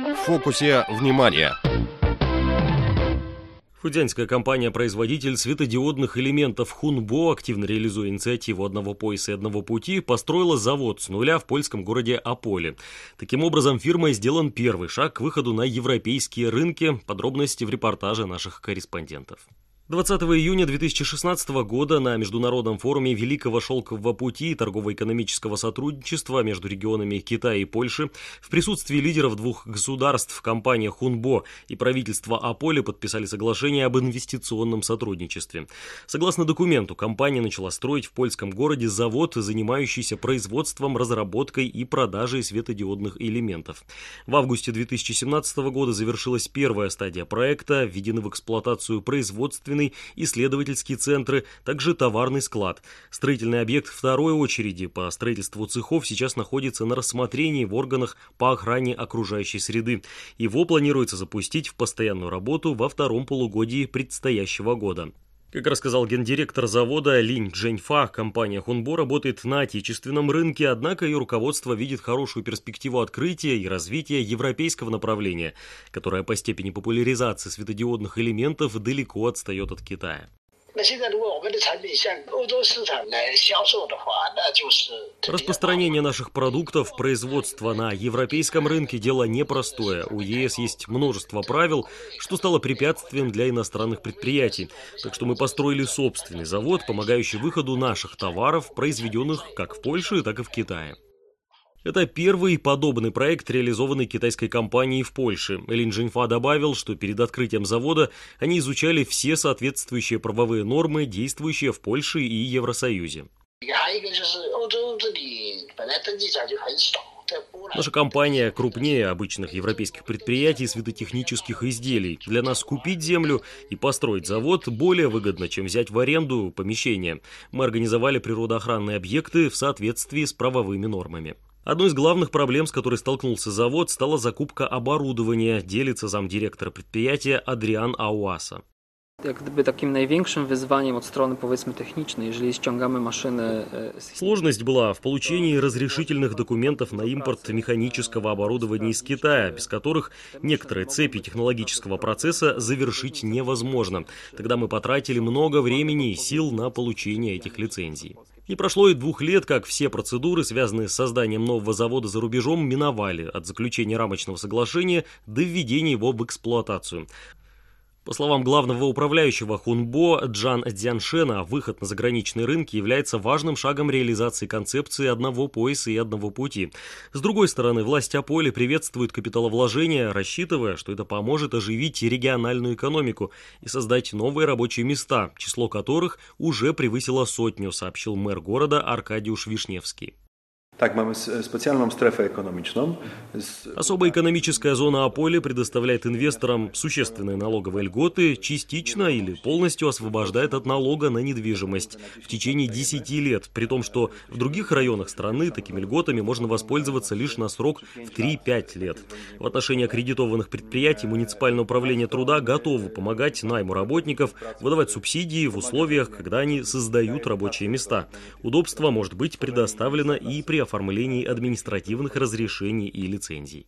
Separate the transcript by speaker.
Speaker 1: В фокусе внимания.
Speaker 2: Фудзянская компания-производитель светодиодных элементов Хунбо, активно реализуя инициативу одного пояса и одного пути, построила завод с нуля в польском городе Аполе. Таким образом, фирмой сделан первый шаг к выходу на европейские рынки. Подробности в репортаже наших корреспондентов. 20 июня 2016 года на Международном форуме Великого Шелкового пути и торгово-экономического сотрудничества между регионами Китая и Польши в присутствии лидеров двух государств компания Хунбо и правительство Аполе подписали соглашение об инвестиционном сотрудничестве. Согласно документу, компания начала строить в польском городе завод, занимающийся производством, разработкой и продажей светодиодных элементов. В августе 2017 года завершилась первая стадия проекта, введены в эксплуатацию производственные хозяйственный, исследовательские центры, также товарный склад. Строительный объект второй очереди по строительству цехов сейчас находится на рассмотрении в органах по охране окружающей среды. Его планируется запустить в постоянную работу во втором полугодии предстоящего года. Как рассказал гендиректор завода Линь Дженьфа, компания Хунбо работает на отечественном рынке, однако ее руководство видит хорошую перспективу открытия и развития европейского направления, которое по степени популяризации светодиодных элементов далеко отстает от Китая. 那现在如果我们的产品向欧洲市场来销售的话，那就是 Распространение наших продуктов, производство на европейском рынке – дело непростое. У ЕС есть множество правил, что стало препятствием для иностранных предприятий. Так что мы построили собственный завод, помогающий выходу наших товаров, произведенных как в Польше, так и в Китае. Это первый подобный проект, реализованный китайской компанией в Польше. Лин Джиньфа добавил, что перед открытием завода они изучали все соответствующие правовые нормы, действующие в Польше и Евросоюзе. Наша компания крупнее обычных европейских предприятий светотехнических изделий. Для нас купить землю и построить завод более выгодно, чем взять в аренду помещение. Мы организовали природоохранные объекты в соответствии с правовыми нормами. Одной из главных проблем, с которой столкнулся завод, стала закупка оборудования, делится замдиректора предприятия Адриан Ауаса.
Speaker 3: Jak gdyby takim od strony powiedzmy technicznej, jeżeli ściągamy maszyny...
Speaker 2: Сложность была в получении разрешительных документов на импорт механического оборудования из Китая, без которых некоторые цепи технологического процесса завершить невозможно. Тогда мы потратили много времени и сил на получение этих лицензий. Не прошло и двух лет, как все процедуры, связанные с созданием нового завода за рубежом, миновали от заключения рамочного соглашения до введения его в эксплуатацию. По словам главного управляющего Хунбо Джан Дзяншена, выход на заграничные рынки является важным шагом реализации концепции одного пояса и одного пути. С другой стороны, власть Аполи приветствует капиталовложения, рассчитывая, что это поможет оживить региональную экономику и создать новые рабочие места, число которых уже превысило сотню, сообщил мэр города Аркадиуш Вишневский.
Speaker 4: Так, mamy специальную стрефу экономичную.
Speaker 2: Особая экономическая зона Аполи предоставляет инвесторам существенные налоговые льготы, частично или полностью освобождает от налога на недвижимость в течение 10 лет, при том, что в других районах страны такими льготами можно воспользоваться лишь на срок в 3-5 лет. В отношении аккредитованных предприятий муниципальное управление труда готово помогать найму работников, выдавать субсидии в условиях, когда они создают рабочие места. Удобство может быть предоставлено и при оформлении административных разрешений и лицензий.